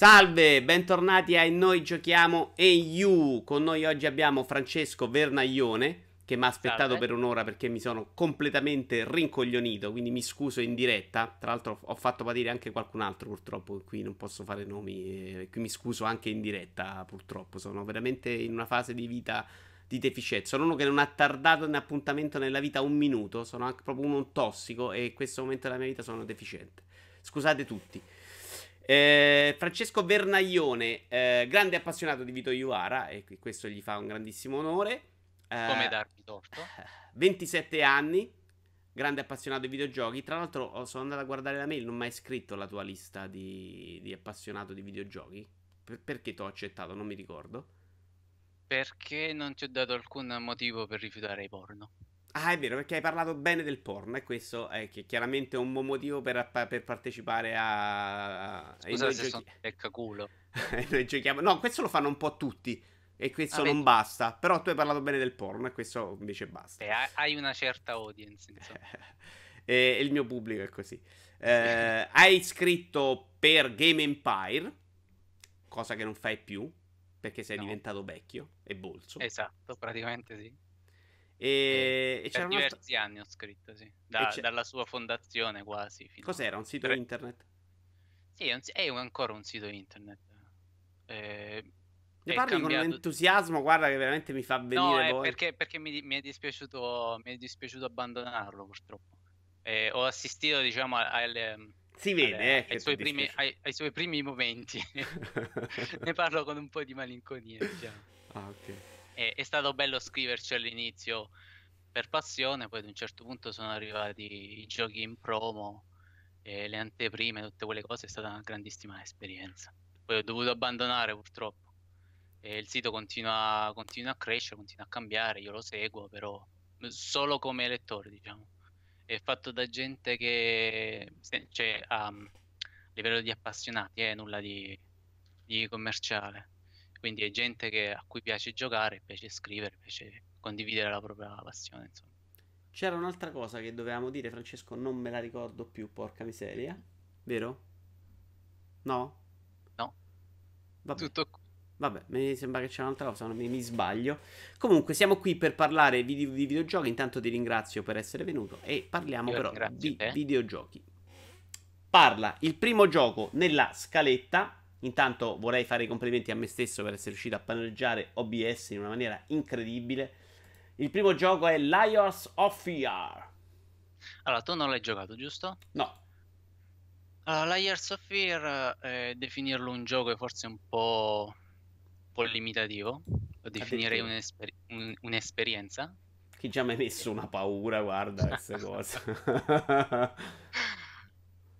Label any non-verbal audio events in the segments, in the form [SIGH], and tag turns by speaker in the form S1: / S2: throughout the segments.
S1: Salve, bentornati a Noi Giochiamo e You. Con noi oggi abbiamo Francesco Vernaglione che mi ha aspettato
S2: Salve.
S1: per un'ora perché mi sono completamente rincoglionito, quindi mi scuso in diretta. Tra l'altro ho fatto patire anche qualcun altro purtroppo, qui non posso fare nomi, e qui mi scuso anche in diretta purtroppo. Sono veramente in una fase di vita di deficienza. Sono uno che non ha tardato un appuntamento nella vita un minuto, sono anche proprio uno tossico e in questo momento della mia vita sono deficiente. Scusate tutti. Eh, Francesco Vernaglione, eh, grande appassionato di Vito Iuara, e questo gli fa un grandissimo onore. Eh,
S2: Come darmi torto?
S1: 27 anni, grande appassionato di videogiochi. Tra l'altro, oh, sono andato a guardare la mail, non mi hai scritto la tua lista di, di appassionato di videogiochi. Per- perché ti ho accettato? Non mi ricordo.
S2: Perché non ti ho dato alcun motivo per rifiutare i porno?
S1: Ah, è vero, perché hai parlato bene del porno, e questo è che chiaramente è un buon motivo per, per partecipare a.
S2: Scusa se
S1: Giochi-
S2: sono leccaculo. [LAUGHS]
S1: Noi giochiamo. No, questo lo fanno un po' tutti. E questo
S2: Ah,
S1: non
S2: vedi.
S1: basta. Però tu hai parlato bene del porno, e questo invece basta.
S2: Beh, ha- hai una certa audience, insomma. [LAUGHS]
S1: e il mio pubblico è così. Eh, hai scritto per Game Empire, cosa che non fai più, perché sei
S2: No.
S1: diventato vecchio e bolso.
S2: Esatto, praticamente sì.
S1: E, e c'era
S2: per diversi anni ho scritto, sì. Da- dalla sua fondazione quasi.
S1: Cos'era? Un sito
S2: Tre-
S1: internet?
S2: Sì, è, un è un- ancora un sito internet. Eh,
S1: Ne parli con
S2: cambiato-
S1: un entusiasmo, guarda che veramente mi fa venire
S2: No, perché, perché mi, mi è dispiaciuto, mi è dispiaciuto abbandonarlo, purtroppo. Eh, ho assistito, diciamo, a- alle,
S1: Si vede,
S2: alle-
S1: eh,
S2: ai, suoi primi, ai, ai suoi primi momenti. [LAUGHS] ne parlo con un po' di malinconia, diciamo.
S1: Ah, ok.
S2: E- è stato bello scriverci all'inizio per passione, poi ad un certo punto sono arrivati i giochi in promo, le anteprime, tutte quelle cose, è stata una grandissima esperienza. Poi ho dovuto abbandonare purtroppo. E il sito continua, continua a crescere, continua a cambiare, io lo seguo, però solo come lettore, diciamo. È fatto da gente che, cioè, a livello di appassionati, eh, nulla di, di commerciale. Quindi è gente che- a cui piace giocare, piace scrivere, piace condividere la propria passione, insomma.
S1: C'era un'altra cosa che dovevamo dire, Francesco, non me la ricordo più, porca miseria. Vero? No?
S2: No.
S1: Vabbè,
S2: Tutto qui.
S1: vabbè, mi sembra che c'è un'altra cosa, mi, mi sbaglio. Comunque, siamo qui per parlare di, di videogiochi. Intanto ti ringrazio per essere venuto e parliamo
S2: Io
S1: però di
S2: te.
S1: videogiochi. Parla il primo gioco nella scaletta. Intanto vorrei fare i complimenti a me stesso per essere riuscito a paneggiare OBS in una maniera incredibile. Il primo gioco è Liars of Fear.
S2: Allora, tu non l'hai giocato, giusto?
S1: No,
S2: Allora, Layers of Fear, eh, definirlo un gioco è forse un po', un po' limitativo. Lo definirei un'esper- un- un'esperienza.
S1: Chi già mi ha messo una paura, guarda queste [LAUGHS] cose. [LAUGHS]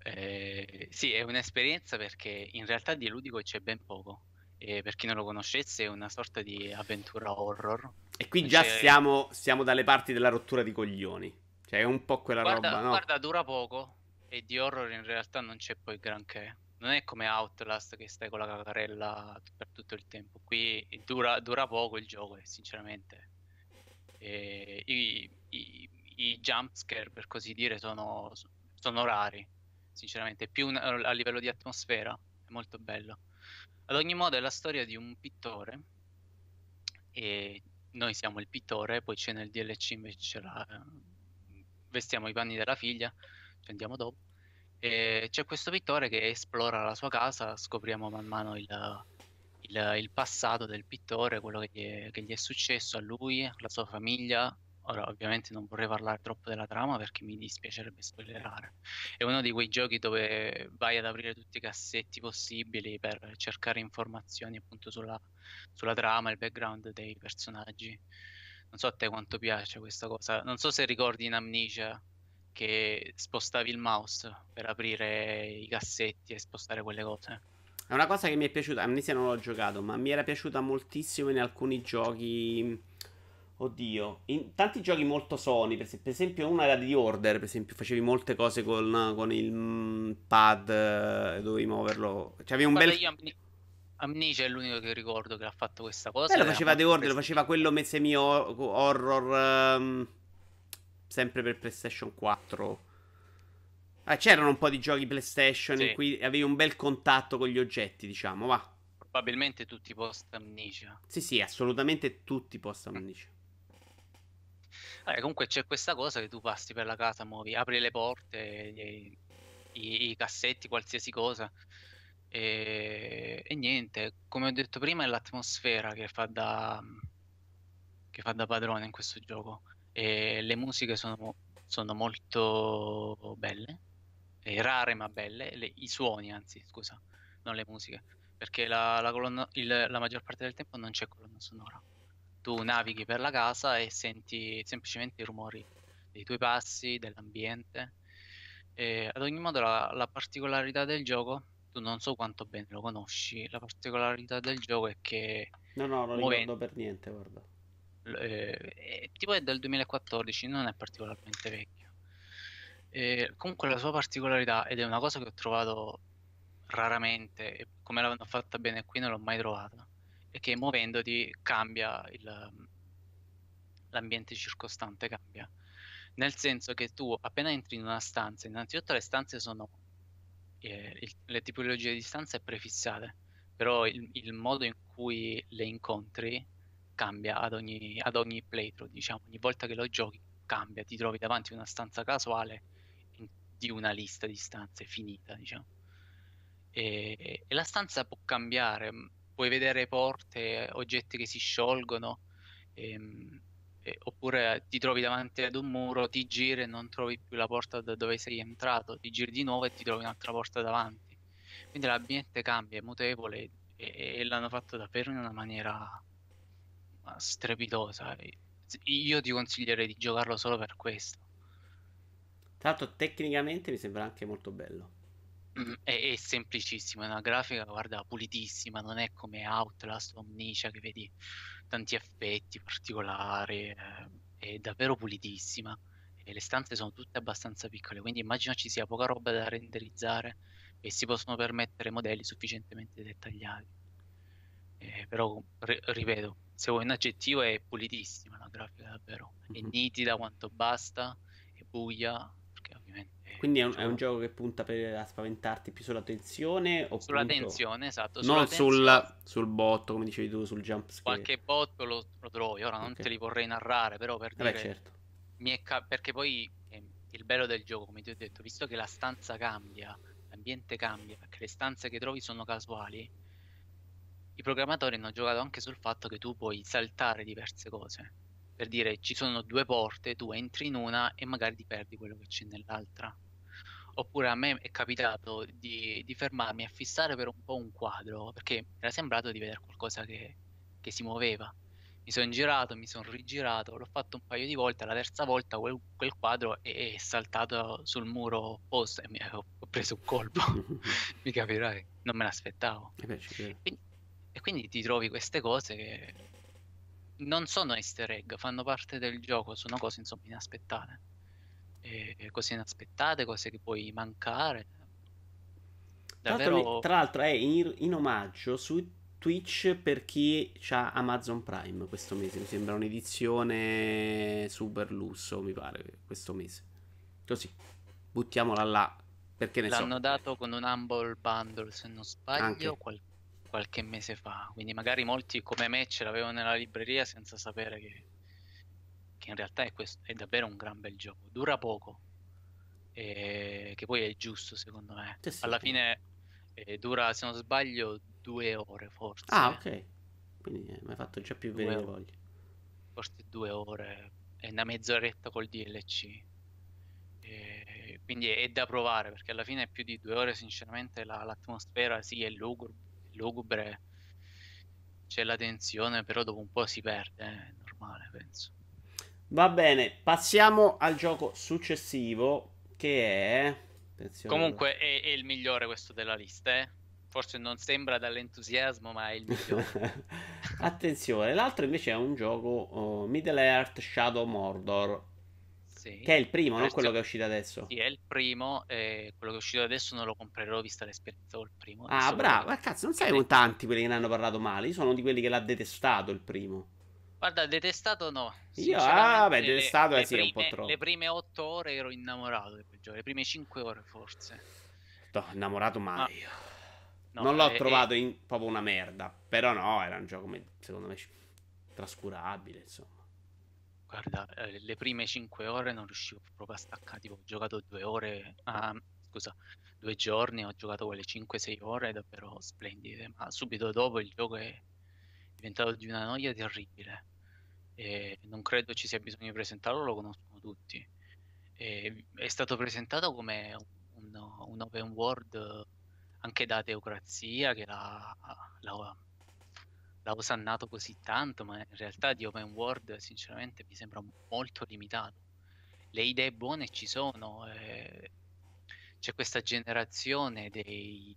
S2: Eh, sì, è un'esperienza perché in realtà di ludico c'è ben poco. E per chi non lo conoscesse, è una sorta di avventura horror.
S1: e qui già
S2: C'è-
S1: siamo, siamo dalle parti della rottura di coglioni. Cioè, è un po' quella
S2: Guarda,
S1: roba, no?
S2: guarda, dura poco e di horror in realtà non c'è poi granché. Non è come Outlast che stai con la cacarella per tutto il tempo. Qui dura, dura poco il gioco e sinceramente eh, i, i, i jumpscare per così dire sono, sono rari. Sinceramente, più a livello di atmosfera è molto bello. Ad ogni modo è la storia di un pittore e noi siamo il pittore, poi c'è nel DLC invece la, vestiamo i panni della figlia, ci andiamo dopo. E c'è questo pittore che esplora la sua casa, scopriamo man mano il, il- il passato del pittore, quello che gli, è, che gli è successo a lui, alla sua famiglia. Ora, ovviamente non vorrei parlare troppo della trama perché mi dispiacerebbe spoilerare. È uno di quei giochi dove vai ad aprire tutti i cassetti possibili per cercare informazioni appunto sulla, sulla trama, il background dei personaggi. Non so a te quanto piace questa cosa. Non so se ricordi in Amnesia che spostavi il mouse per aprire i cassetti e spostare quelle cose.
S1: È una cosa che mi è piaciuta. Amnesia non l'ho giocato, ma mi era piaciuta moltissimo in alcuni giochi. Oddio, in tanti giochi molto Sony. Per, es- per esempio, una era di Order. Per esempio, facevi molte cose con, con il mm, pad. eh, Dovevi muoverlo. Cioè, avevi un
S2: Guarda,
S1: bel.
S2: io Amne- Amnesia è l'unico che ricordo che ha fatto questa cosa.
S1: Beh, lo faceva The Order, lo faceva quello semi horror. ehm, sempre per PlayStation 4. Ah, c'erano un po' di giochi PlayStation
S2: Sì.
S1: in cui avevi un bel contatto con gli oggetti, diciamo, va.
S2: Probabilmente tutti post amnesia.
S1: Sì, sì, assolutamente tutti post amnesia.
S2: Vabbè, comunque c'è questa cosa che tu passi per la casa, muovi, apri le porte, i, i- i cassetti, qualsiasi cosa. E, e niente, come ho detto prima, è l'atmosfera che fa da, che fa da padrone in questo gioco. E le musiche sono, sono molto belle, rare ma belle, le- i suoni anzi, scusa, non le musiche, perché la, la colonna- il- la maggior parte del tempo non c'è colonna sonora tu navighi per la casa e senti semplicemente i rumori dei tuoi passi, dell'ambiente. E ad ogni modo la, la particolarità del gioco, tu non so quanto bene lo conosci, la particolarità del gioco è che
S1: No, no, non
S2: Muove-
S1: ricordo per niente, guarda.
S2: eh, è- tipo è del 2014, non è particolarmente vecchio. E comunque la sua particolarità, ed è una cosa che ho trovato raramente, e come l'hanno fatta bene qui non l'ho mai trovata, che muovendoti cambia il, l'ambiente circostante, cambia. Nel senso che tu appena entri in una stanza, innanzitutto le stanze sono, eh, il- le tipologie di stanze prefissate, però il, il modo in cui le incontri cambia ad ogni, ad ogni playthrough, diciamo, ogni volta che lo giochi cambia, ti trovi davanti a una stanza casuale in- di una lista di stanze finita, diciamo. E, e la stanza può cambiare, m, puoi vedere porte, oggetti che si sciolgono, ehm, e- oppure ti trovi davanti ad un muro, ti giri e non trovi più la porta da dove sei entrato, ti giri di nuovo e ti trovi un'altra porta davanti. Quindi l'ambiente cambia, è mutevole e, e l'hanno fatto davvero in una maniera ma, strepitosa. Io ti consiglierei di giocarlo solo per questo.
S1: Tra l'altro, tecnicamente mi sembra anche molto bello.
S2: Mm, È, è semplicissimo, è una grafica, guarda, pulitissima, non è come Outlast o Amnesia che vedi tanti effetti particolari, eh, è davvero pulitissima e le stanze sono tutte abbastanza piccole, quindi immagino ci sia poca roba da renderizzare e si possono permettere modelli sufficientemente dettagliati. Eh, però, ri- ripeto, se vuoi un aggettivo è pulitissima la grafica davvero, è
S1: Mhm.
S2: nitida quanto basta, è buia, perché ovviamente...
S1: Quindi è un,
S2: gioco-
S1: è un gioco che punta per a spaventarti più sulla tensione o
S2: sulla
S1: punto-
S2: tensione, esatto. sulla
S1: Non
S2: tensione.
S1: sul, sul botto, come dicevi tu, sul jump scare.
S2: Qualche botto lo, lo trovi, ora non
S1: Ok.
S2: te li vorrei narrare, però per dire,
S1: certo.
S2: mi è ca- perché poi eh, il bello del gioco, come ti ho detto, visto che la stanza cambia, l'ambiente cambia, perché le stanze che trovi sono casuali, i programmatori hanno giocato anche sul fatto che tu puoi saltare diverse cose. Per dire, ci sono due porte, tu entri in una e magari ti perdi quello che c'è nell'altra. Oppure a me è capitato di, di fermarmi a fissare per un po' un quadro, perché mi era sembrato di vedere qualcosa che, che si muoveva. Mi sono girato, mi sono rigirato, l'ho fatto un paio di volte, la terza volta quel, quel quadro è, è saltato sul muro opposto e mi ho, ho preso un colpo. [LAUGHS] mi capirai, non me l'aspettavo.
S1: Eh beh, ci credo.
S2: E quindi ti trovi queste cose che non sono easter egg, fanno parte del gioco, sono cose insomma inaspettate. E cose inaspettate, cose che puoi mancare.
S1: Tra l'altro,
S2: Davvero
S1: tra l'altro è in, in omaggio su Twitch per chi ha Amazon Prime questo mese. Mi sembra un'edizione super lusso, mi pare, questo mese. Così, buttiamola là, perché ne
S2: l'hanno
S1: so.
S2: dato con un Humble Bundle, se non sbaglio,
S1: Anche.
S2: qual- qualche mese fa. Quindi magari molti come me ce l'avevano nella libreria senza sapere che, che in realtà è, questo, è davvero un gran bel gioco. Dura poco, e che poi è giusto secondo me.
S1: Sì,
S2: Alla
S1: sì.
S2: fine eh, dura, se non sbaglio, due ore forse.
S1: Ah, ok. Quindi eh, mi hai fatto già più venire voglia.
S2: Forse due ore e una mezz'oretta col DLC. E quindi è, è da provare perché alla fine più di due ore, sinceramente, la- l'atmosfera sì è lugubre, lugubre, c'è la tensione, però dopo un po' si perde, eh, è normale, penso.
S1: Va bene, passiamo al gioco successivo che è... attenzione.
S2: Comunque è, è il migliore questo della lista, eh. Forse non sembra dall'entusiasmo, ma è il migliore. [LAUGHS]
S1: Attenzione, l'altro invece è un gioco oh, Middle Earth Shadow Mordor,
S2: Sì.
S1: che è il primo, non quello che è uscito adesso.
S2: Sì, è il primo, e quello che è uscito adesso non lo comprerò vista l'esperienza col primo.
S1: Ah, bravo, ma cazzo, non sai con tanti quelli che ne hanno parlato male. Io sono di quelli che l'ha detestato il primo.
S2: Guarda, detestato no.
S1: Io, ah, beh, detestato le, eh, sì,
S2: prime,
S1: un po' troppo.
S2: Le prime otto ore ero innamorato di quel gioco, le prime cinque ore forse.
S1: No, innamorato mai. Ah. No, non l'ho eh, trovato in, proprio una merda, però no, era un gioco secondo me trascurabile, insomma.
S2: Guarda, eh, le prime 5 ore non riuscivo proprio a staccare, tipo, ho giocato due ore, ah, scusa, due giorni, ho giocato quelle 5-6 ore davvero splendide, ma subito dopo il gioco è diventato di una noia terribile. E non credo ci sia bisogno di presentarlo, lo conoscono tutti. E è stato presentato come un, un open world anche da Teocrazia che l'ha, l'ha l'ha osannato così tanto, ma in realtà di open world sinceramente mi sembra molto limitato. Le idee buone ci sono, eh, c'è questa generazione dei...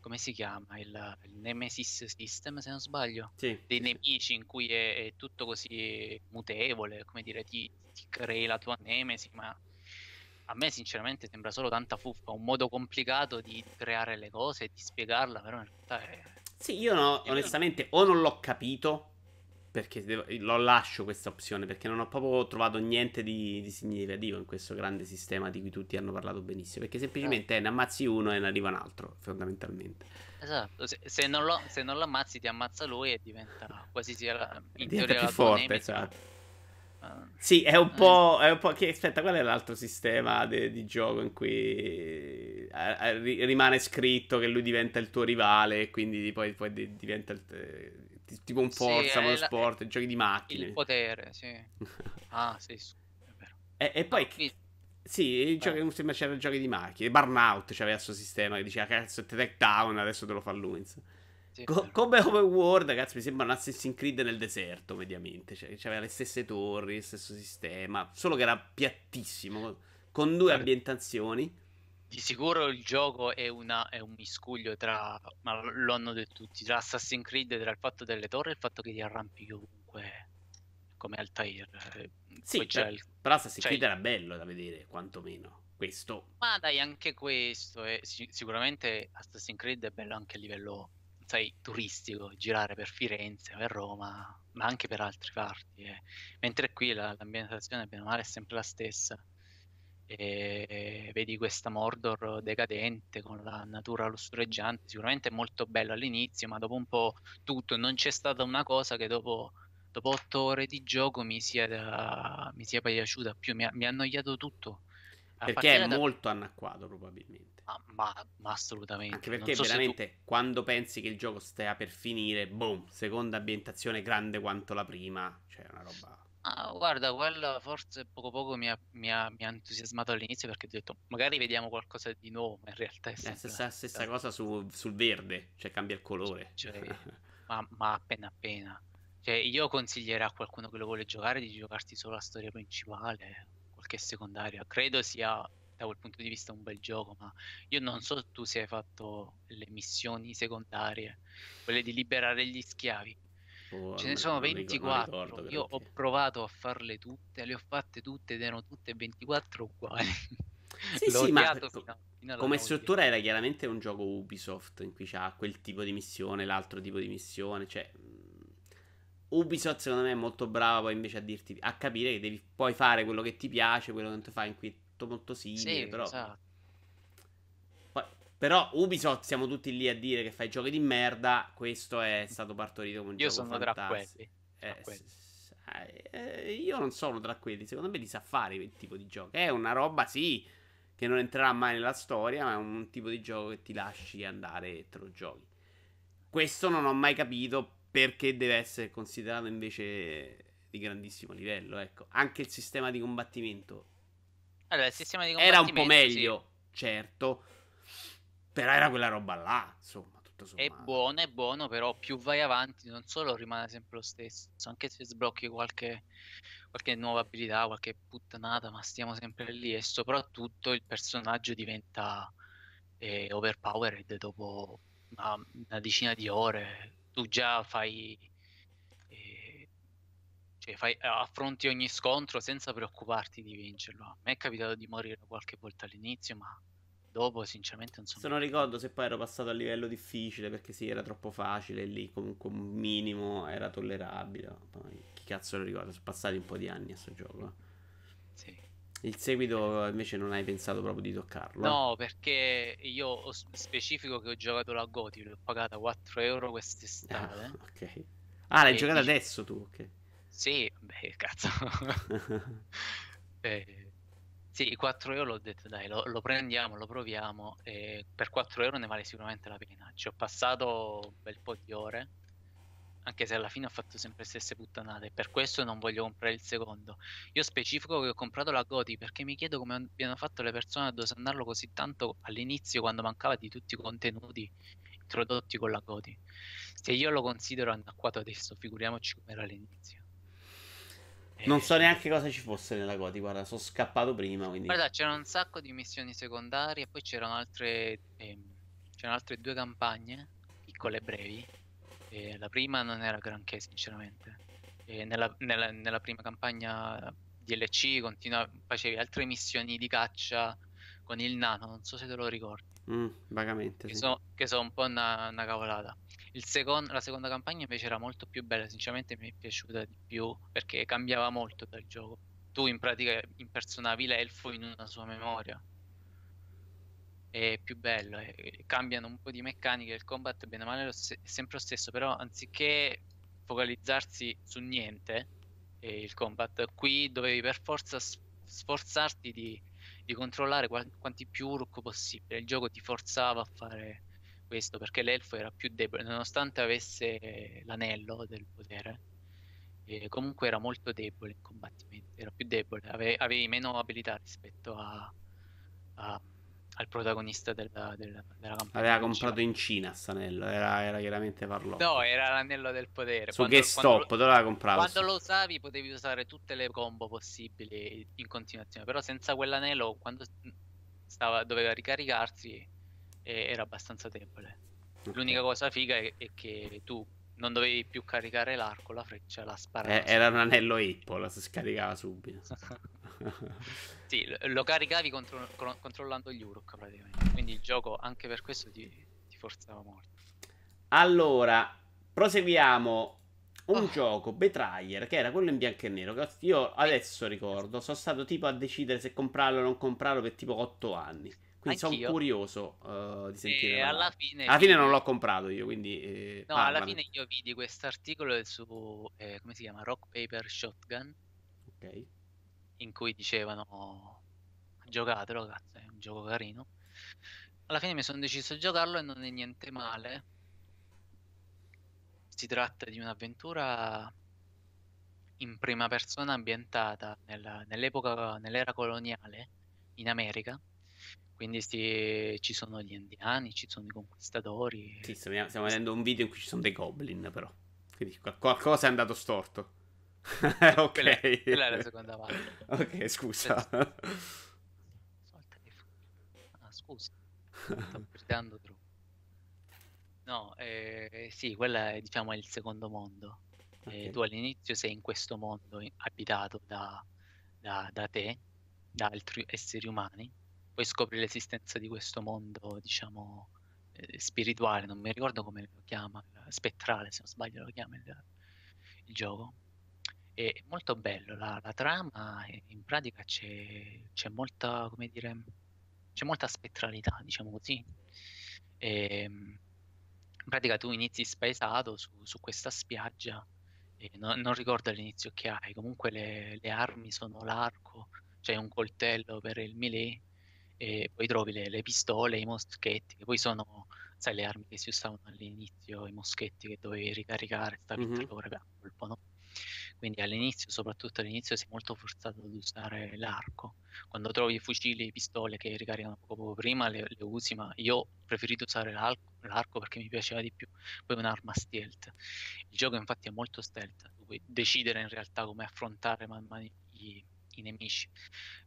S2: come si chiama? Il, il, Nemesis System se non sbaglio?
S1: Sì,
S2: dei
S1: sì,
S2: nemici in cui è, è, tutto così mutevole, come dire, ti, ti crei la tua Nemesi, ma a me sinceramente sembra solo tanta fuffa, un modo complicato di creare le cose e di spiegarla, però in realtà è
S1: sì, io no, onestamente o non l'ho capito, perché devo, lo lascio questa opzione, perché non ho proprio trovato niente di, di, significativo in questo grande sistema di cui tutti hanno parlato benissimo, perché semplicemente eh. ne ammazzi uno e ne arriva un altro, fondamentalmente.
S2: Esatto, se, se, non, lo, se non lo ammazzi ti ammazza lui e diventa quasi sia
S1: in diventa più forte, esatto. Sì, è un eh. po'. È un po' che, aspetta, qual è l'altro sistema de, di gioco in cui a, a, rimane scritto che lui diventa il tuo rivale e quindi poi, poi diventa il, eh, tipo un Forza, sì, sport, la, giochi di macchine.
S2: Il potere, sì. [LAUGHS] ah, sì, è vero.
S1: E, e poi. No, sì, il gioco, eh. sembra c'erano giochi di macchine. Burnout c'aveva questo sistema che diceva cazzo, te take down, adesso te lo fa lui. Co- come open world, ragazzi, mi sembra un Assassin's Creed nel deserto, mediamente. Cioè, aveva le stesse torri, il stesso sistema, solo che era piattissimo, con due ambientazioni.
S2: Di sicuro il gioco è, una, è un miscuglio tra, ma lo hanno detto tutti, tra Assassin's Creed, tra il fatto delle torri e il fatto che ti arrampichi ovunque, come Altair.
S1: Eh, sì, per, il, però Assassin's Creed il... era bello da vedere, quantomeno. Questo.
S2: Ma dai, anche questo, è, sicuramente Assassin's Creed è bello anche a livello sai, turistico, girare per Firenze, per Roma, ma anche per altre parti. Eh. Mentre qui la, l'ambientazione, bene o male, è sempre la stessa. E vedi questa Mordor decadente con la natura lussureggiante, sicuramente è molto bello all'inizio, ma dopo un po' tutto, non c'è stata una cosa che dopo, dopo otto ore di gioco mi sia, mi sia piaciuta più, mi ha, mi ha annoiato tutto.
S1: Perché è da... molto anacquato probabilmente.
S2: Ah, ma, ma, assolutamente.
S1: Anche perché so veramente tu... quando pensi che il gioco stia per finire, boom, seconda ambientazione grande quanto la prima, cioè una roba...
S2: Ah, guarda, quella forse poco poco mi ha, mi, ha, mi ha, entusiasmato all'inizio perché ho detto magari vediamo qualcosa di nuovo, ma in realtà è
S1: la eh, stessa, stessa cosa su, sul verde, cioè cambia il colore.
S2: Cioè, [LAUGHS] ma, ma, appena appena. Cioè, io consiglierei a qualcuno che lo vuole giocare di giocarti solo la storia principale, qualche secondaria. Credo sia da quel punto di vista un bel gioco, ma io non so tu se hai fatto le missioni secondarie, quelle di liberare gli schiavi. Oh, Ce ne sono 24. Ricordo, io ho provato a farle tutte, le ho fatte tutte ed erano tutte 24 uguali.
S1: Sì, [LAUGHS] sì, ma fino, fino come struttura era chiaramente un gioco Ubisoft in cui c'ha quel tipo di missione, l'altro tipo di missione, cioè Ubisoft secondo me è molto brava poi invece a dirti a capire che devi poi fare quello che ti piace, quello che non ti fa in cui molto molto simile, sì, però... Esatto. Poi, però Ubisoft siamo tutti lì a dire che fai giochi di merda, questo è stato partorito come un
S2: io
S1: gioco
S2: fantastico. Tra quelli.
S1: Eh, quelli. Eh, io non sono tra quelli, secondo me li sa fare quel tipo di gioco. È una roba, sì, che non entrerà mai nella storia, ma è un tipo di gioco che ti lasci andare e te lo giochi. Questo non ho mai capito perché deve essere considerato invece di grandissimo livello. Ecco, anche il sistema di combattimento
S2: allora, il sistema di
S1: Era un po' meglio, sì. certo. Però era quella roba là, insomma.
S2: È buono, è buono, però più vai avanti non solo rimane sempre lo stesso, anche se sblocchi qualche, qualche nuova abilità, qualche puttanata, ma stiamo sempre lì e soprattutto il personaggio diventa eh, overpowered dopo una, una decina di ore. Tu già fai cioè, fai, affronti ogni scontro senza preoccuparti di vincerlo. A me è capitato di morire qualche volta all'inizio, ma Dopo, sinceramente, non so.
S1: Se non ricordo se poi ero passato a livello difficile perché sì, era troppo facile. Lì comunque un minimo era tollerabile. Poi, chi cazzo lo ricorda? Sono passati un po' di anni a sto gioco. Eh.
S2: Sì.
S1: Il seguito invece non hai pensato proprio di toccarlo?
S2: No, perché io specifico che ho giocato la Goti, l'ho pagata 4 euro quest'estate.
S1: Ah, ok. Ah, l'hai giocata dici... adesso tu, ok.
S2: Sì, beh, cazzo. [LAUGHS] eh, sì, 4 euro ho detto dai, lo, lo prendiamo, lo proviamo e per 4 euro ne vale sicuramente la pena. Ci ho passato un bel po' di ore, anche se alla fine ho fatto sempre le stesse puttanate. Per questo non voglio comprare il secondo. Io specifico che ho comprato la Goti perché mi chiedo come abbiano fatto le persone a dosandarlo così tanto all'inizio quando mancava di tutti i contenuti introdotti con la Goti. Se io lo considero anacquato adesso, figuriamoci come era all'inizio.
S1: Non so neanche cosa ci fosse nella Goti, guarda, sono scappato prima. Quindi...
S2: Guarda, c'erano un sacco di missioni secondarie, poi c'erano altre, ehm, c'erano altre due campagne, piccole e brevi. E la prima non era granché, sinceramente. Nella, nella, nella, prima campagna DLC continua, facevi altre missioni di caccia con il nano, non so se te lo ricordi.
S1: Mm, vagamente.
S2: Che
S1: sì.
S2: sono so un po' una, una cavolata. Second, la seconda campagna invece era molto più bella, sinceramente mi è piaciuta di più perché cambiava molto dal gioco. Tu in pratica impersonavi l'elfo in una sua memoria. È più bello, è, cambiano un po' di meccaniche, il combat bene o male è sempre lo stesso, però anziché focalizzarsi su niente, eh, il combat, qui dovevi per forza sforzarti di, di controllare quanti più uruk possibile. Il gioco ti forzava a fare questo perché l'elfo era più debole, nonostante avesse l'anello del potere. E comunque era molto debole in combattimento, era più debole, ave- avevi meno abilità rispetto a, a, al protagonista della, della, della campagna.
S1: Aveva comprato in Cina stanello, era, era chiaramente farlocco.
S2: No, era l'anello del potere.
S1: Su quando, che stop, dove l'aveva comprato?
S2: Quando lo usavi potevi usare tutte le combo possibili in continuazione, però senza quell'anello, quando stava, doveva ricaricarsi, era abbastanza debole. Okay. L'unica cosa figa è, è, che tu non dovevi più caricare l'arco, la freccia la sparavi.
S1: Eh, era un anello Apple, si scaricava subito. [LAUGHS]
S2: sì, lo caricavi contro, controllando gli Uruk praticamente. Quindi il gioco anche per questo ti, ti forzava molto.
S1: Allora, proseguiamo. Un oh. gioco, Betrayer, che era quello in bianco e nero. Che io adesso ricordo, sono stato tipo a decidere se comprarlo o non comprarlo per tipo 8 anni. Quindi sono curioso uh, di sentire.
S2: E alla fine,
S1: alla fine non l'ho comprato io, quindi...
S2: Eh, no, alla fine io vidi questo articolo su, eh, come si chiama, Rock Paper Shotgun.
S1: Ok.
S2: In cui dicevano, giocatelo, cazzo, è un gioco carino. Alla fine mi sono deciso a giocarlo e non è niente male. Si tratta di un'avventura in prima persona ambientata nella, nell'epoca, nell'era coloniale in America quindi sti, ci sono gli indiani, ci sono i conquistatori.
S1: Sì, stiamo, stiamo vedendo un video in cui ci sono dei goblin, però. Quindi qualcosa è andato storto. [LAUGHS]
S2: ok. Quella, quella, è la seconda parte.
S1: ok, scusa.
S2: Ah, scusa. Sto [LAUGHS] gridando troppo. No, eh, sì, quella è diciamo il secondo mondo. Okay. Eh, tu all'inizio sei in questo mondo abitato da, da, da te, da altri esseri umani poi scopri l'esistenza di questo mondo, diciamo, eh, spirituale, non mi ricordo come lo chiama, spettrale se non sbaglio lo chiama il, il gioco. È molto bello, la, la trama in pratica c'è, c'è, molta, come dire, c'è molta spettralità, diciamo così. E, ehm, in pratica tu inizi spaesato su, su questa spiaggia no, non ricordo all'inizio che hai, comunque le, le armi sono l'arco, c'è un coltello per il melee e poi trovi le, le, pistole, i moschetti, che poi sono, sai, le armi che si usavano all'inizio, i moschetti che dovevi ricaricare, stavi mm-hmm. a colpo, no? Quindi all'inizio, soprattutto all'inizio, sei molto forzato ad usare l'arco. Quando trovi fucili e pistole che ricaricano poco prima, le, le, usi, ma io ho preferito usare l'arco, l'arco perché mi piaceva di più. Poi un'arma stealth. Il gioco infatti è molto stealth, tu puoi decidere in realtà come affrontare man mano i, i nemici.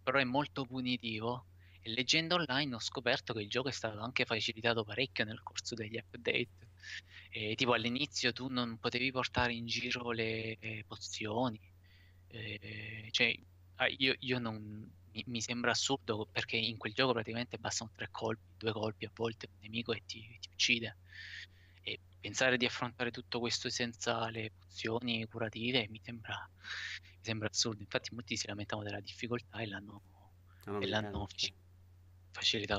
S2: Però è molto punitivo leggendo online ho scoperto che il gioco è stato anche facilitato parecchio nel corso degli update. E, tipo all'inizio tu non potevi portare in giro le pozioni. E, cioè, io, io non, mi, mi, sembra assurdo perché in quel gioco praticamente bastano tre colpi, due colpi a volte un nemico e ti, ti uccide. E pensare di affrontare tutto questo senza le pozioni curative mi sembra, mi sembra assurdo. Infatti molti si lamentavano della difficoltà e l'hanno, e l'hanno facilitato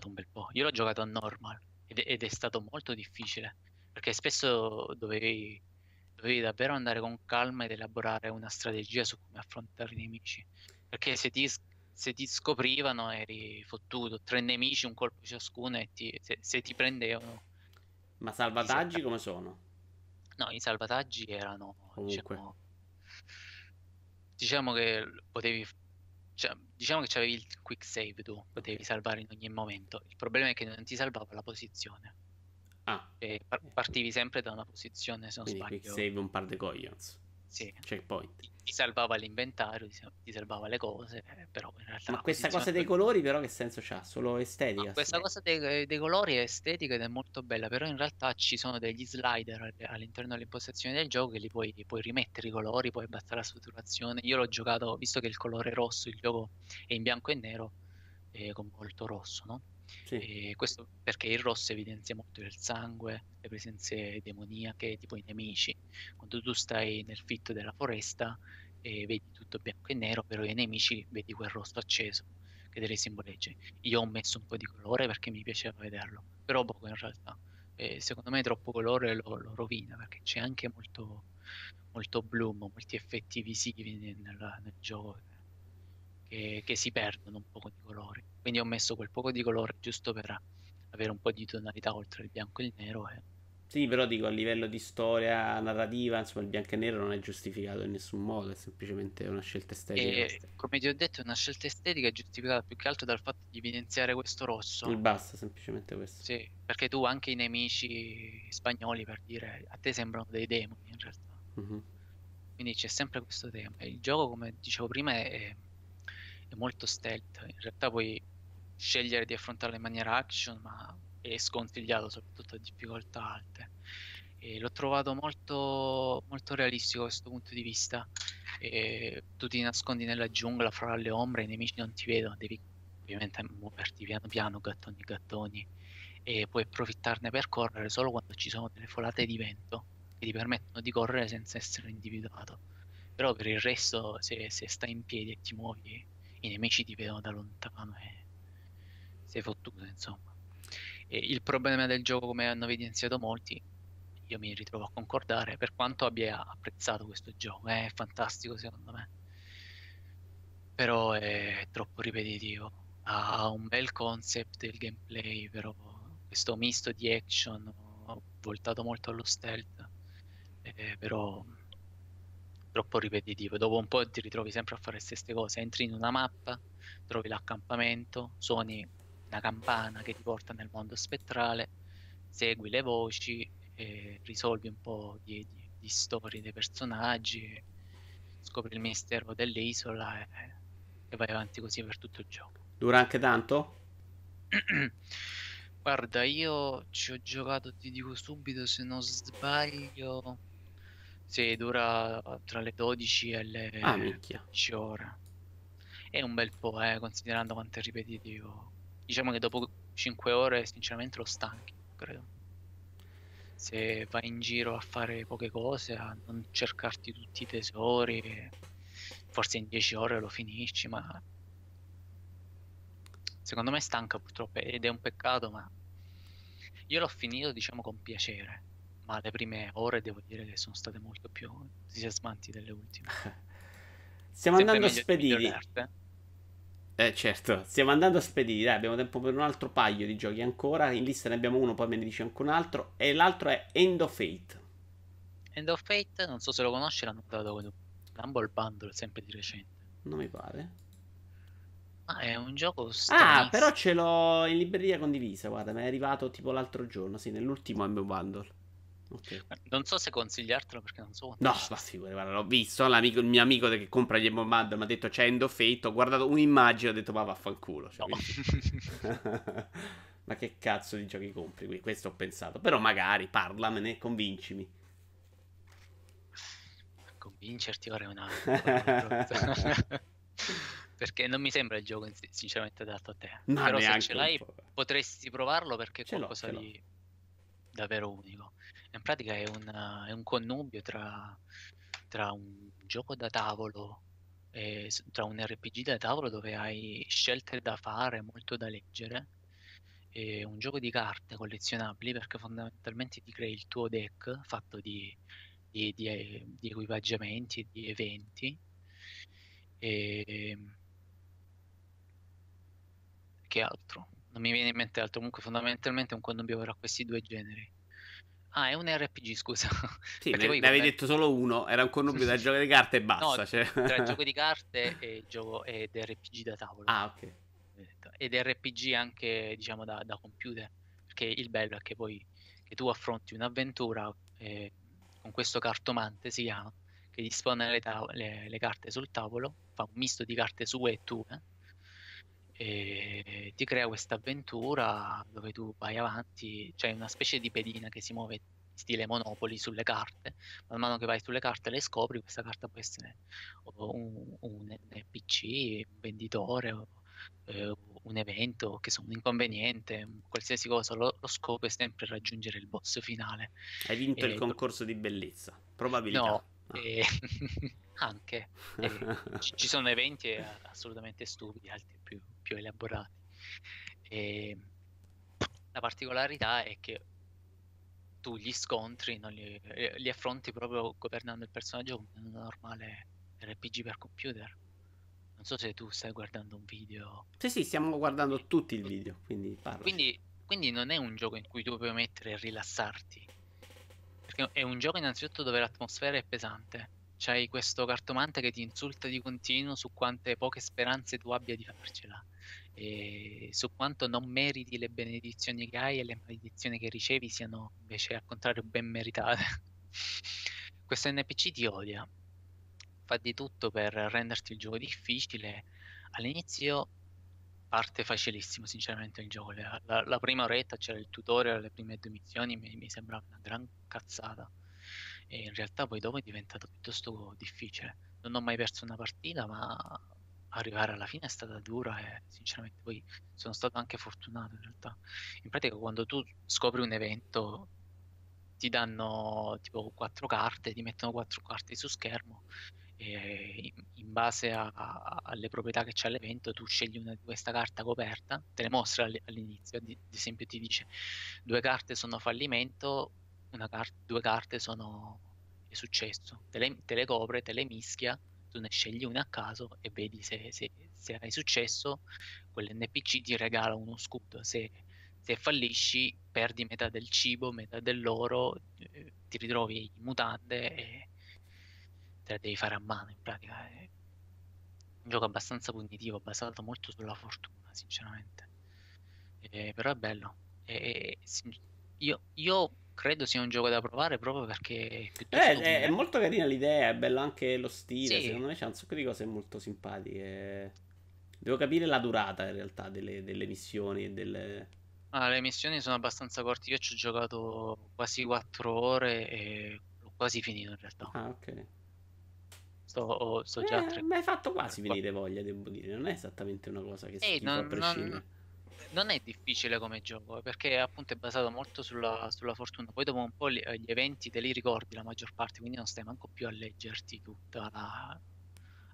S2: un bel po'. Io l'ho giocato a normal ed, ed è stato molto difficile perché spesso dovevi, dovevi davvero andare con calma ed elaborare una strategia su come affrontare i nemici. Perché se ti, se ti scoprivano eri fottuto, tre nemici, un colpo ciascuno e ti, se, se, ti prendevano.
S1: Ma salvataggi come sono?
S2: No, i salvataggi erano... Diciamo, diciamo, che potevi... Cioè, diciamo che avevi il quick save tu, potevi salvare in ogni momento. Il problema è che non ti salvava la posizione.
S1: Ah.
S2: E partivi sempre da una posizione, se non
S1: Quindi
S2: sbaglio.
S1: Quick save un par di coglions.
S2: Sì.
S1: Checkpoint.
S2: Ti salvava l'inventario, ti salvava le cose, eh, però in realtà...
S1: Ma questa cosa dei colori però che senso c'ha? Solo estetica?
S2: Questa cosa dei, dei, colori è estetica ed è molto bella, però in realtà ci sono degli slider all'interno delle impostazioni del gioco che li puoi, puoi rimettere i colori, puoi abbassare la saturazione. Io l'ho giocato, visto che il colore rosso, il gioco è in bianco e nero, è con molto rosso, no? Sì. questo perché il rosso evidenzia molto il sangue, le presenze demoniache, tipo i nemici. Quando tu stai nel fitto della foresta e vedi tutto bianco e nero, però i nemici vedi quel rosso acceso che te li simboleggia. Io ho messo un po' di colore perché mi piaceva vederlo, però poco in realtà. E secondo me troppo colore lo, lo rovina perché c'è anche molto, molto bloom, molti effetti visivi nel, nel gioco che, che si perdono un po' di colori. Quindi ho messo quel poco di colore giusto per avere un po' di tonalità oltre il bianco e il nero. E...
S1: Sì, però dico a livello di storia narrativa, insomma, il bianco e nero non è giustificato in nessun modo, è semplicemente una scelta estetica.
S2: E, come ti ho detto, è una scelta estetica giustificata più che altro dal fatto di evidenziare questo rosso.
S1: Il basta, semplicemente questo.
S2: Sì, perché tu anche i nemici spagnoli, per dire, a te sembrano dei demoni in realtà. Mm-hmm. Quindi c'è sempre questo tema. Il gioco, come dicevo prima, è molto stealth. In realtà puoi scegliere di affrontarlo in maniera action, ma è sconsigliato soprattutto a difficoltà alte. E l'ho trovato molto, molto realistico da questo punto di vista. E tu ti nascondi nella giungla fra le ombre, i nemici non ti vedono, devi ovviamente muoverti piano piano, gattoni gattoni, e puoi approfittarne per correre solo quando ci sono delle folate di vento che ti permettono di correre senza essere individuato. Però per il resto, se, se stai in piedi e ti muovi, i nemici ti vedono da lontano e sei fottuto, insomma. E il problema del gioco, come hanno evidenziato molti, io mi ritrovo a concordare, per quanto abbia apprezzato questo gioco, è fantastico secondo me, però è troppo ripetitivo. Ha un bel concept il gameplay, però questo misto di action voltato molto allo stealth, eh, però troppo ripetitivo. Dopo un po' ti ritrovi sempre a fare le stesse cose. Entri in una mappa, trovi l'accampamento, suoni una campana che ti porta nel mondo spettrale, segui le voci, risolvi un po' di, di, di, storie dei personaggi, scopri il mistero dell'isola e, e vai avanti così per tutto il gioco.
S1: Dura anche tanto? [CLEARS THROAT]
S2: Guarda, io ci ho giocato, ti dico subito se non sbaglio sì, dura tra le 12 e le
S1: Ah, minchia.
S2: 10 ore. È un bel po', eh, considerando quanto è ripetitivo. Diciamo che dopo 5 ore, sinceramente, lo stanchi, credo. Se vai in giro a fare poche cose, a non cercarti tutti i tesori, forse in 10 ore lo finisci, ma secondo me stanca purtroppo ed è un peccato, ma io l'ho finito, diciamo, con piacere ma le prime ore devo dire che sono state molto più entusiasmanti delle ultime. [LAUGHS]
S1: Stiamo Sempre andando spediti. Eh certo, stiamo andando spediti, dai, abbiamo tempo per un altro paio di giochi ancora, in lista ne abbiamo uno, poi me ne dice anche un altro, e l'altro è End of Fate.
S2: End of Fate, non so se lo conosci, l'hanno dato con Rumble Bundle sempre di recente.
S1: Non mi pare.
S2: Ah, è un gioco
S1: Ah, però ce l'ho in libreria condivisa, guarda, mi è arrivato tipo l'altro giorno, sì, nell'ultimo MB Bundle.
S2: Okay. Non so se consigliartelo perché non so.
S1: No, ma figura, guarda, l'ho visto. il mio amico che compra gli Mad mi ha detto c'è End of Fate. Ho guardato un'immagine e ho detto ma vaffanculo. Cioè, no. [LAUGHS] [LAUGHS] ma che cazzo di giochi compri qui? Questo ho pensato. Però magari parlamene, convincimi.
S2: Convincerti ora è una. [LAUGHS] Perché non mi sembra il gioco sinceramente adatto a te.
S1: No,
S2: Però se ce l'hai potresti provarlo perché ce qualcosa di davvero unico. In pratica è un, è un connubio tra, tra, un gioco da tavolo, e, tra un RPG da tavolo dove hai scelte da fare, molto da leggere, e un gioco di carte collezionabili perché fondamentalmente ti crei il tuo deck fatto di, di, di, di equipaggiamenti di eventi. E... Che altro? Non mi viene in mente altro, comunque fondamentalmente è un connubio tra questi due generi. Ah, è un RPG, scusa. [LAUGHS]
S1: Sì, ne, ne avevi detto solo uno, era un connubio da gioco di carte e basta.
S2: No,
S1: cioè.
S2: tra gioco di [LAUGHS] carte e gioco ed RPG da tavolo.
S1: Ah, ok.
S2: Ed RPG anche, diciamo, da, da computer. Perché il bello è che poi che tu affronti un'avventura eh, con questo cartomante, si chiama, che dispone le, le, le, carte sul tavolo, fa un misto di carte sue e tue e ti crea questa avventura dove tu vai avanti, c'è una specie di pedina che si muove stile Monopoli sulle carte, man mano che vai sulle carte le scopri, questa carta può essere un, un NPC, un venditore, eh, un evento, che sono un inconveniente, qualsiasi cosa, lo, lo, scopo è sempre raggiungere il boss finale.
S1: Hai vinto e il concorso di bellezza, probabilità.
S2: No, ah. e... [LAUGHS] anche. E ci sono eventi eh, assolutamente stupidi, altri più elaborati. E la particolarità è che tu gli scontri li, eh, li, affronti proprio governando il personaggio come un normale RPG per computer. Non so se tu stai guardando un video.
S1: Sì, sì, stiamo guardando tutti il video, quindi parlo.
S2: Quindi, quindi non è un gioco in cui tu puoi mettere e rilassarti. Perché è un gioco innanzitutto dove l'atmosfera è pesante. C'hai questo cartomante che ti insulta di continuo su quante poche speranze tu abbia di farcela e su quanto non meriti le benedizioni che hai e le maledizioni che ricevi siano invece al contrario ben meritate. [LAUGHS] Questo NPC ti odia, fa di tutto per renderti il gioco difficile. All'inizio parte facilissimo, sinceramente, il gioco. La, la prima oretta c'era il tutorial, le prime due missioni mi, mi sembrava una gran cazzata. E in realtà poi dopo è diventato piuttosto difficile. Non ho mai perso una partita, ma arrivare alla fine è stata dura e sinceramente poi sono stato anche fortunato in realtà. In pratica quando tu scopri un evento ti danno tipo quattro carte, ti mettono quattro carte su schermo e in base a, a, alle proprietà che c'è l'evento tu scegli una di questa carta coperta, te le mostra all'inizio, ad esempio ti dice due carte sono fallimento, car- due carte sono successo, te le, te le copre, te le mischia tu ne scegli una a caso e vedi se, se, se hai successo, quell'NPC ti regala uno scudo, se, se, fallisci perdi metà del cibo, metà dell'oro, eh, ti ritrovi in mutande e te la devi fare a mano in pratica. È un gioco abbastanza punitivo, basato molto sulla fortuna, sinceramente. Eh, però è bello. E, io, io credo sia un gioco da provare proprio perché
S1: è, eh, è, è, molto carina l'idea, è bello anche lo stile, sì. secondo me c'è un sacco di cose molto simpatiche. Devo capire la durata in realtà delle, delle missioni delle...
S2: Ah, le missioni sono abbastanza corte, io ci ho giocato quasi 4 ore e l'ho quasi finito in realtà.
S1: Ah, ok.
S2: Sto, sto già
S1: eh, Mi hai fatto quasi venire voglia, devo dire, non è esattamente una cosa che si non, a prescindere. Non
S2: non è difficile come gioco perché appunto è basato molto sulla, sulla fortuna. Poi dopo un po' gli, gli, eventi te li ricordi la maggior parte, quindi non stai manco più a leggerti tutta la,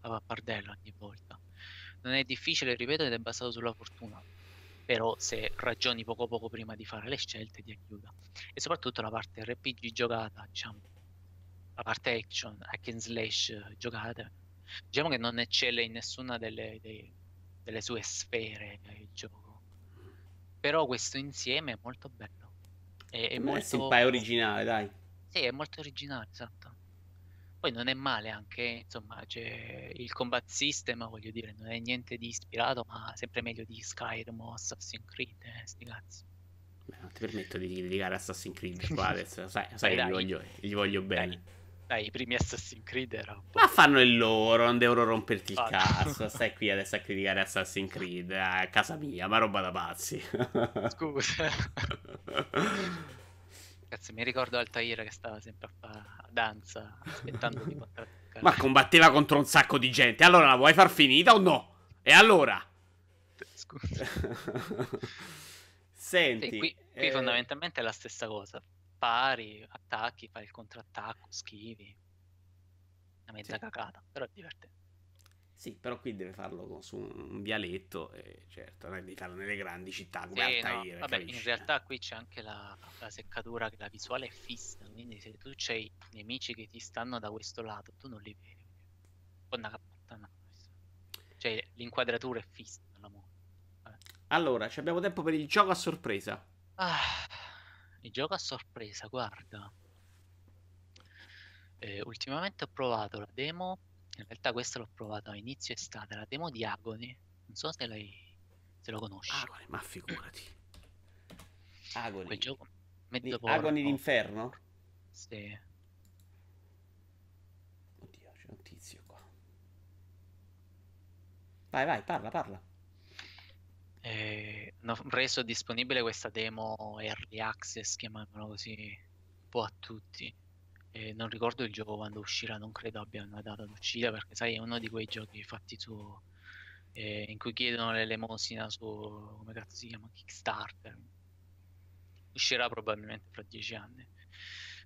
S2: la pappardella ogni volta. Non è difficile, ripeto, ed è basato sulla fortuna. Però se ragioni poco poco prima di fare le scelte ti aiuta. E soprattutto la parte RPG giocata, diciamo, la parte action, hack and slash giocata, diciamo che non eccelle in nessuna delle, dei, delle sue sfere il gioco però questo insieme è molto bello. È, è molto...
S1: è originale, dai.
S2: Sì, è molto originale, esatto. Poi non è male anche, insomma, c'è il combat system, voglio dire, non è niente di ispirato, ma sempre meglio di Skyrim o Assassin's Creed, eh, sti cazzi.
S1: Beh, non ti permetto di criticare Assassin's Creed [LAUGHS] qua adesso, sai, sai dai, che gli voglio, gli voglio bene.
S2: Dai dai, i primi Assassin's Creed erano.
S1: Ma fanno il loro, non devono romperti il ah, cazzo. [LAUGHS] Stai qui adesso a criticare Assassin's Creed. Eh, a casa mia, ma roba da pazzi.
S2: Scusa. [LAUGHS] Cazzo, mi ricordo Altair che stava sempre a fare danza aspettando di
S1: contrattaccare. Ma combatteva contro un sacco di gente. Allora la vuoi far finita o no? E allora?
S2: Scusa. [LAUGHS]
S1: Senti,
S2: sì, qui, qui eh... fondamentalmente è la stessa cosa. Pari, attacchi, fai il contrattacco, schivi. Una mezza sì. cacata, però è divertente.
S1: Sì, però qui deve farlo su un vialetto, e certo, non è di farlo nelle grandi città come sì, Altair.
S2: No, vabbè, in realtà qui c'è anche la, la, seccatura che la visuale è fissa, quindi se tu c'hai nemici che ti stanno da questo lato, tu non li vedi. Una puttana. Cioè, l'inquadratura è fissa.
S1: Allora, abbiamo tempo per il gioco a sorpresa.
S2: Ah, il gioco a sorpresa, guarda. Eh, ultimamente ho provato la demo in realtà questa l'ho provata a inizio estate, la demo di Agony. Non so se, lei, se lo conosci.
S1: Agony, ma figurati. Agony.
S2: Quel gioco
S1: mezzo porco. Agony d'inferno?
S2: Sì.
S1: Oddio, c'è un tizio qua. Vai, vai, parla, parla.
S2: Eh, hanno reso disponibile questa demo Early Access, chiamiamolo così, un po' a tutti. E non ricordo il gioco quando uscirà, non credo abbia una data d'uscita perché sai è uno di quei giochi fatti su eh, in cui chiedono l'elemosina su come cazzo si chiama Kickstarter. Uscirà probabilmente fra dieci anni.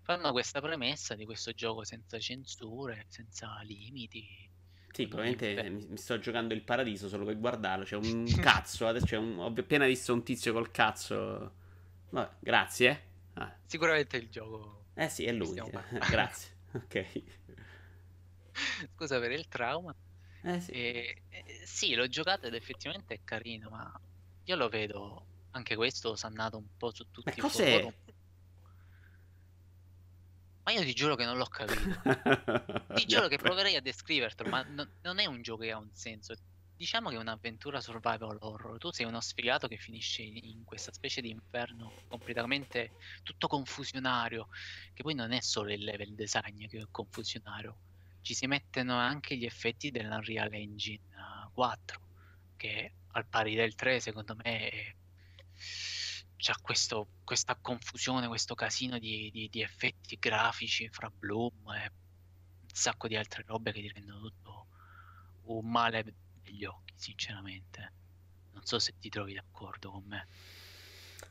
S2: Fanno questa premessa di questo gioco senza censure, senza limiti.
S1: Sì, probabilmente mi, mi, sto giocando il paradiso solo per guardarlo. C'è un [LAUGHS] cazzo. Adesso un, ho appena visto un tizio col cazzo. Vabbè, grazie.
S2: Ah. Sicuramente il gioco
S1: eh sì, è lui. Grazie. [LAUGHS] ok.
S2: Scusa per il trauma.
S1: Eh sì.
S2: Eh, sì, l'ho giocato ed effettivamente è carino, ma io lo vedo anche questo sannato un po' su tutti
S1: ma i cos'è? forum.
S2: Ma io ti giuro che non l'ho capito. ti [LAUGHS] giuro che proverei a descrivertelo, ma no, non è un gioco che ha un senso. Diciamo che è un'avventura survival horror. Tu sei uno sfigato che finisce in questa specie di inferno completamente tutto confusionario. Che poi non è solo il level design che è confusionario. Ci si mettono anche gli effetti dell'Unreal Engine 4. Che al pari del 3, secondo me, è... c'ha questo, questa confusione, questo casino di, di, di effetti grafici fra Bloom e un sacco di altre robe che ti rendono tutto un male negli occhi, sinceramente. Non so se ti trovi d'accordo con me.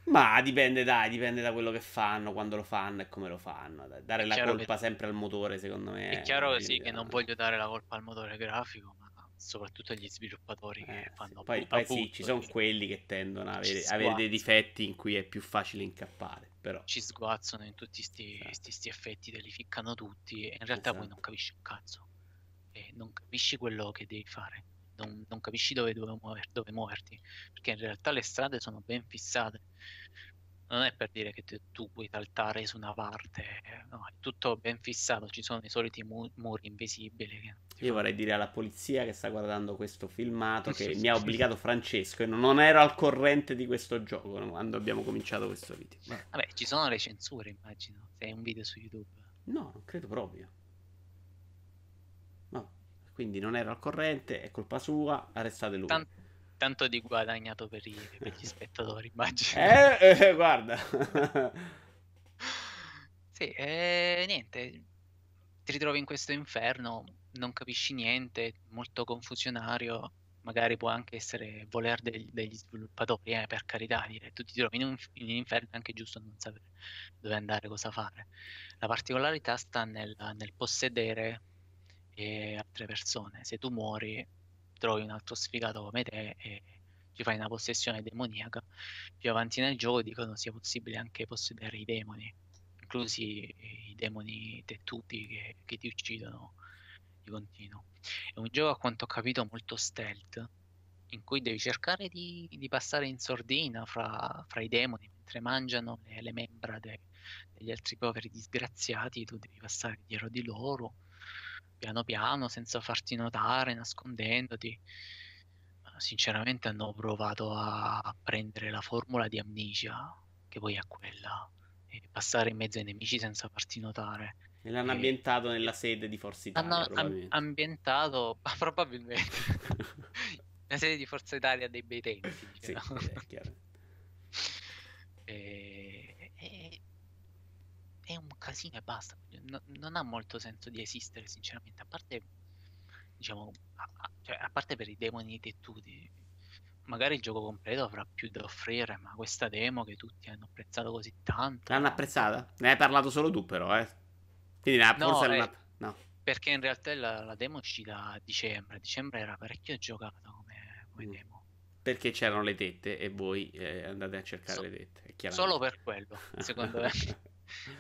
S1: Ma dipende, dai, dipende da quello che fanno, quando lo fanno e come lo fanno. Dare è la colpa che... sempre al motore, secondo me.
S2: È chiaro sì, che non voglio dare la colpa al motore grafico, ma soprattutto agli sviluppatori eh, che fanno
S1: sì. Poi, poi sì, ci sono quelli che tendono ad avere, avere, dei difetti in cui è più facile incappare. Però.
S2: Ci sguazzano in tutti questi esatto. effetti, te li ficcano tutti e in realtà esatto. poi non capisci un cazzo. E non capisci quello che devi fare non, non capisci dove, dove, muover, dove, muoverti, perché in realtà le strade sono ben fissate. Non è per dire che tu, tu puoi saltare su una parte, no, è tutto ben fissato, ci sono i soliti mu- muri invisibili. Io
S1: vorrei dire alla polizia che sta guardando questo filmato che mi ha obbligato Francesco e non ero al corrente di questo gioco quando abbiamo cominciato questo video.
S2: Vabbè, ci sono le censure, immagino, se è un video su YouTube.
S1: No, non credo proprio. Quindi non era al corrente, è colpa sua, arrestate lui.
S2: Tant- tanto di guadagnato per, i, per gli spettatori, immagino.
S1: Eh, eh guarda.
S2: sì, eh, niente. Ti ritrovi in questo inferno, non capisci niente, molto confusionario. Magari può anche essere voler degli, degli sviluppatori, eh, per carità, dire tu ti trovi in un, in un inferno è anche giusto non sapere dove andare, cosa fare. La particolarità sta nel, nel possedere e altre persone. Se tu muori, trovi un altro sfigato come te e ci fai una possessione demoniaca. Più avanti nel gioco dicono sia possibile anche possedere i demoni, inclusi i demoni tettuti che, che ti uccidono di continuo. È un gioco a quanto ho capito molto stealth, in cui devi cercare di, di passare in sordina fra, fra, i demoni mentre mangiano le, le membra de, degli altri poveri disgraziati, tu devi passare dietro di loro piano piano, senza farti notare, nascondendoti. Sinceramente hanno provato a prendere la formula di Amnesia, che poi è quella, e passare in mezzo ai nemici senza farti notare.
S1: E l'hanno e... ambientato nella sede di Forza Italia. Hanno
S2: am- ambientato, [LAUGHS] probabilmente, [LAUGHS] la sede di Forza Italia dei bei tempi. Diciamo. Sì, è chiaro. [LAUGHS] e... e è un casino e basta. No, non ha molto senso di esistere, sinceramente. A parte diciamo, a, a, cioè, a parte per i demoni dettuti, magari il gioco completo avrà più da offrire, ma questa demo che tutti hanno apprezzato così tanto...
S1: L'hanno apprezzata? Ne hai parlato solo tu però, eh? Quindi ha
S2: no,
S1: forse...
S2: eh,
S1: una... no.
S2: Perché in realtà la, la, demo è uscita a dicembre, dicembre era parecchio giocata come, come mm. demo.
S1: Perché c'erano le tette e voi eh, andate a cercare so, le tette.
S2: Solo per quello, secondo me. [LAUGHS]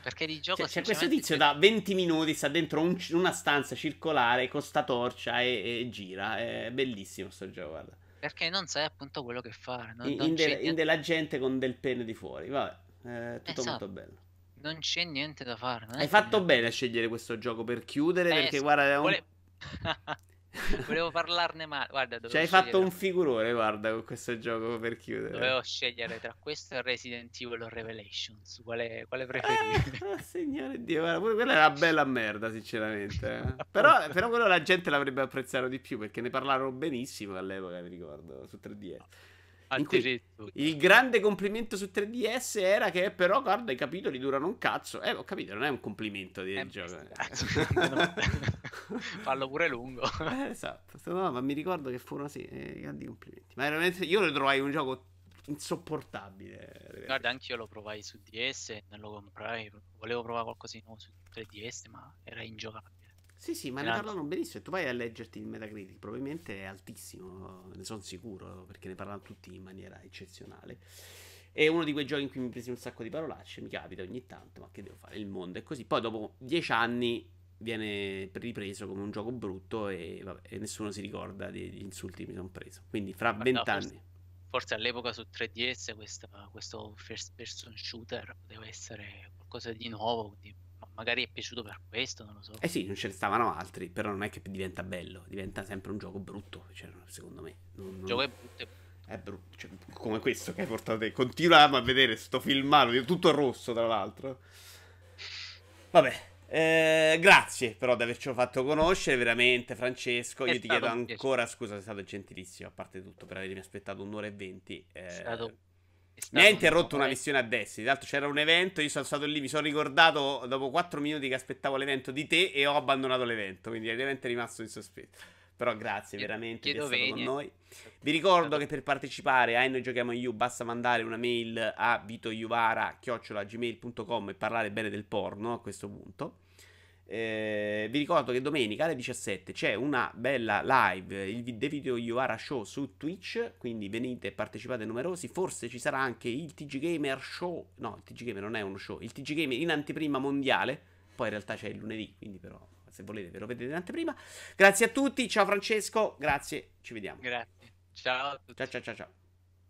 S2: Perché di gioco
S1: c'è, c'è questo tizio da 20 minuti, sta dentro un, una stanza circolare con sta torcia e, e, gira. È bellissimo sto gioco, guarda.
S2: Perché non sai appunto quello che fare. Non,
S1: in,
S2: non
S1: in, de, in della gente con del pene di fuori. Vabbè, è tutto
S2: esatto.
S1: molto bello.
S2: Non c'è niente da fare.
S1: Hai fatto bene a scegliere questo gioco per chiudere. Eh, perché guarda, è un... [LAUGHS] Vole... [LAUGHS]
S2: Volevo parlarne male. Guarda,
S1: Ci hai fatto un figurone, guarda, con questo gioco per chiudere.
S2: Dovevo scegliere tra questo e Resident Evil Revelations. Quale, quale preferisci?
S1: Ah, [LAUGHS] signore Dio, guarda, quella è una bella merda, sinceramente. Eh. [LAUGHS] però, però quello la gente l'avrebbe apprezzato di più perché ne parlarono benissimo all'epoca, mi ricordo, su 3DS. Il grande complimento su 3DS era che però guarda i capitoli durano un cazzo. Eh, ho capito, non è un complimento di eh, gioco. [LAUGHS] [LAUGHS]
S2: Fallo pure lungo.
S1: Eh, esatto. No, ma mi ricordo che furono sì, eh, grandi complimenti. Ma veramente io lo trovai un gioco insopportabile.
S2: Guarda, anche io lo provai su DS non lo comprai. Volevo provare qualcosa di nuovo su 3DS, ma era ingiocabile.
S1: Sì, sì, ma ne parlano benissimo. Tu vai a leggerti il Metacritic, probabilmente è altissimo, ne sono sicuro, perché ne parlano tutti in maniera eccezionale. È uno di quei giochi in cui mi presi un sacco di parolacce, mi capita ogni tanto, ma che devo fare? Il mondo è così. Poi dopo dieci anni viene ripreso come un gioco brutto e, vabbè, e nessuno si ricorda degli insulti che mi sono preso. Quindi fra vent'anni...
S2: Forse, forse, all'epoca su 3DS questa, questo first person shooter poteva essere qualcosa di nuovo, di magari è piaciuto per questo, non lo so.
S1: Eh sì, non ce ne stavano altri, però non è che diventa bello, diventa sempre un gioco brutto, cioè, secondo me. Non, non...
S2: Il gioco è brutto.
S1: È brutto, cioè, come questo che hai portato te. Continuiamo a vedere sto filmato, tutto rosso tra l'altro. Vabbè, eh, grazie però di avercelo fatto conoscere, veramente Francesco. È Io ti chiedo ancora scusa, sei stato gentilissimo, a parte tutto, per avermi aspettato un'ora e venti. Eh, è stato mi ha interrotto una missione a destra. Tra l'altro c'era un evento, io sono stato lì, mi sono ricordato dopo 4 minuti che aspettavo l'evento di te e ho abbandonato l'evento. Quindi l'evento è rimasto in sospetto. Però grazie veramente di essere con noi. Vi ricordo che per partecipare a Noi Giochiamo You basta mandare una mail a vitoiuvara.gmail.com e parlare bene del porno a questo punto. Eh, vi ricordo che domenica alle 17 c'è una bella live, il The Video Yuara Show su Twitch, quindi venite e partecipate numerosi, forse ci sarà anche il TG Gamer Show, no, il TG Gamer non è uno show, il TG Gamer in anteprima mondiale, poi in realtà c'è il lunedì, quindi però se volete ve lo vedete in anteprima. Grazie a tutti, ciao Francesco, grazie, ci vediamo.
S2: Grazie, ciao a tutti.
S1: Ciao ciao ciao ciao.